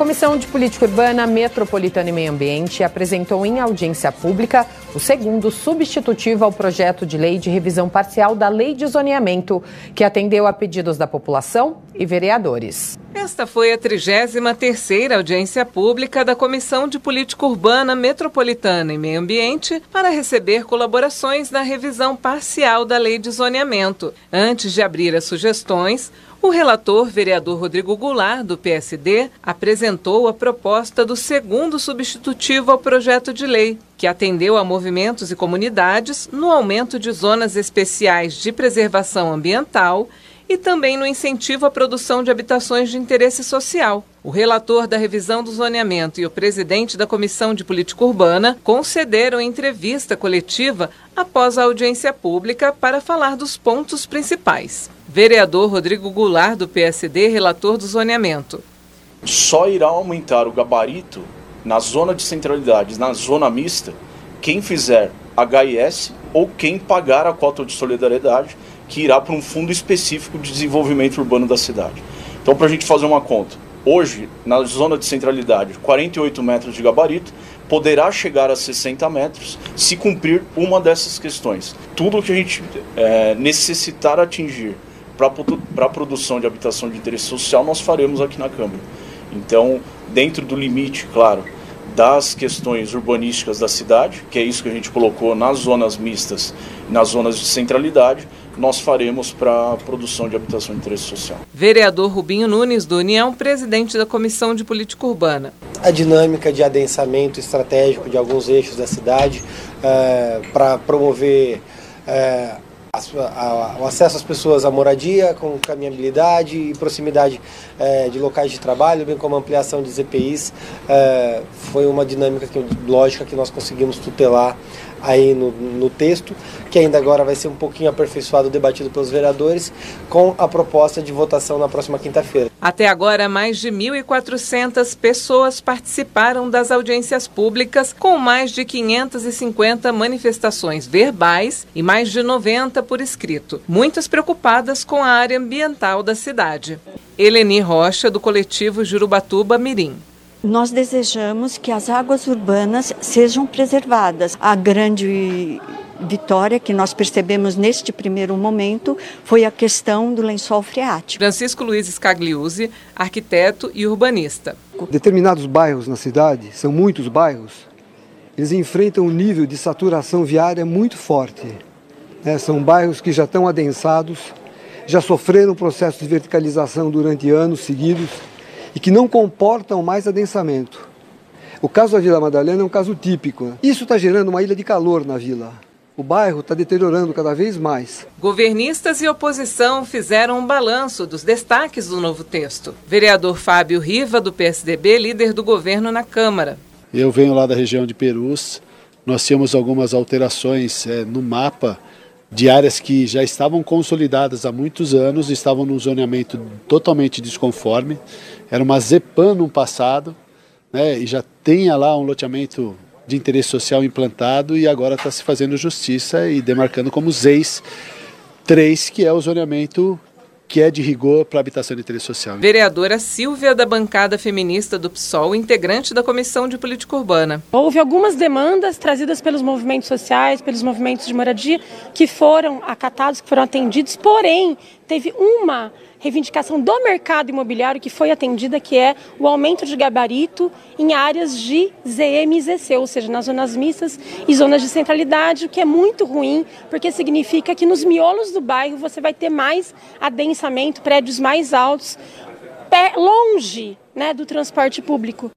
Comissão de Política Urbana, Metropolitana e Meio Ambiente apresentou em audiência pública o segundo substitutivo ao projeto de lei de revisão parcial da Lei de Zoneamento, que atendeu a pedidos da população e vereadores. Esta foi a 33ª audiência pública da Comissão de Política Urbana, Metropolitana e Meio Ambiente para receber colaborações na revisão parcial da Lei de Zoneamento. Antes de abrir as sugestões, o relator, vereador Rodrigo Goulart, do PSD, apresentou a proposta do segundo substitutivo ao projeto de lei, que atendeu a movimentos e comunidades no aumento de zonas especiais de preservação ambiental e também no incentivo à produção de habitações de interesse social. O relator da revisão do zoneamento e o presidente da Comissão de Política Urbana concederam entrevista coletiva após a audiência pública para falar dos pontos principais. Vereador Rodrigo Goulart, do PSD, relator do zoneamento. Só irá aumentar o gabarito na zona de centralidade, na zona mista, quem fizer HIS ou quem pagar a cota de solidariedade que irá para um fundo específico de desenvolvimento urbano da cidade. Então, para a gente fazer uma conta, hoje, na zona de centralidade, 48 metros de gabarito, poderá chegar a 60 metros se cumprir uma dessas questões. Tudo que a gente é, necessitar atingir para a produção de habitação de interesse social, nós faremos aqui na Câmara. Então, dentro do limite, claro, das questões urbanísticas da cidade, que é isso que a gente colocou nas zonas mistas, nas zonas de centralidade, nós faremos para a produção de habitação de interesse social. Vereador Rubinho Nunes, do União, presidente da Comissão de Política Urbana. A dinâmica de adensamento estratégico de alguns eixos da cidade é, para promover é, o acesso às pessoas à moradia, com caminhabilidade e proximidade é, de locais de trabalho, bem como ampliação de ZPIs, é, foi uma dinâmica que, lógica que nós conseguimos tutelar aí no, no, texto, que ainda agora vai ser um pouquinho aperfeiçoado, debatido pelos vereadores, com a proposta de votação na próxima quinta-feira. Até agora, mais de 1.400 pessoas participaram das audiências públicas, com mais de 550 manifestações verbais e mais de 90 por escrito, muitas preocupadas com a área ambiental da cidade. Eleni Rocha, do coletivo Jurubatuba Mirim. Nós desejamos que as águas urbanas sejam preservadas. A grande vitória que nós percebemos neste primeiro momento foi a questão do lençol freático. Francisco Luiz Scagliuzzi, arquiteto e urbanista. Determinados bairros na cidade, são muitos bairros, eles enfrentam um nível de saturação viária muito forte. É, são bairros que já estão adensados, já sofreram processo de verticalização durante anos seguidos e que não comportam mais adensamento. O caso da Vila Madalena é um caso típico. Isso está gerando uma ilha de calor na vila. O bairro está deteriorando cada vez mais. Governistas e oposição fizeram um balanço dos destaques do novo texto. Vereador Fábio Riva, do PSDB, líder do governo na Câmara. Eu venho lá da região de Perus. Nós tínhamos algumas alterações é, no mapa de áreas que já estavam consolidadas há muitos anos, estavam num zoneamento totalmente desconforme. Era uma ZEPAN no passado, né, e já tinha lá um loteamento de interesse social implantado e agora está se fazendo justiça e demarcando como ZEIS 3, que é o zoneamento que é de rigor para habitação de interesse social. Vereadora Silvia, da bancada feminista do PSOL, integrante da Comissão de Política Urbana. Houve algumas demandas trazidas pelos movimentos sociais, pelos movimentos de moradia, que foram acatados, que foram atendidos, porém, teve uma reivindicação do mercado imobiliário que foi atendida, que é o aumento de gabarito em áreas de ZM e ZC, ou seja, nas zonas mistas e zonas de centralidade, o que é muito ruim, porque significa que nos miolos do bairro você vai ter mais adensamento, prédios mais altos, longe né, do transporte público.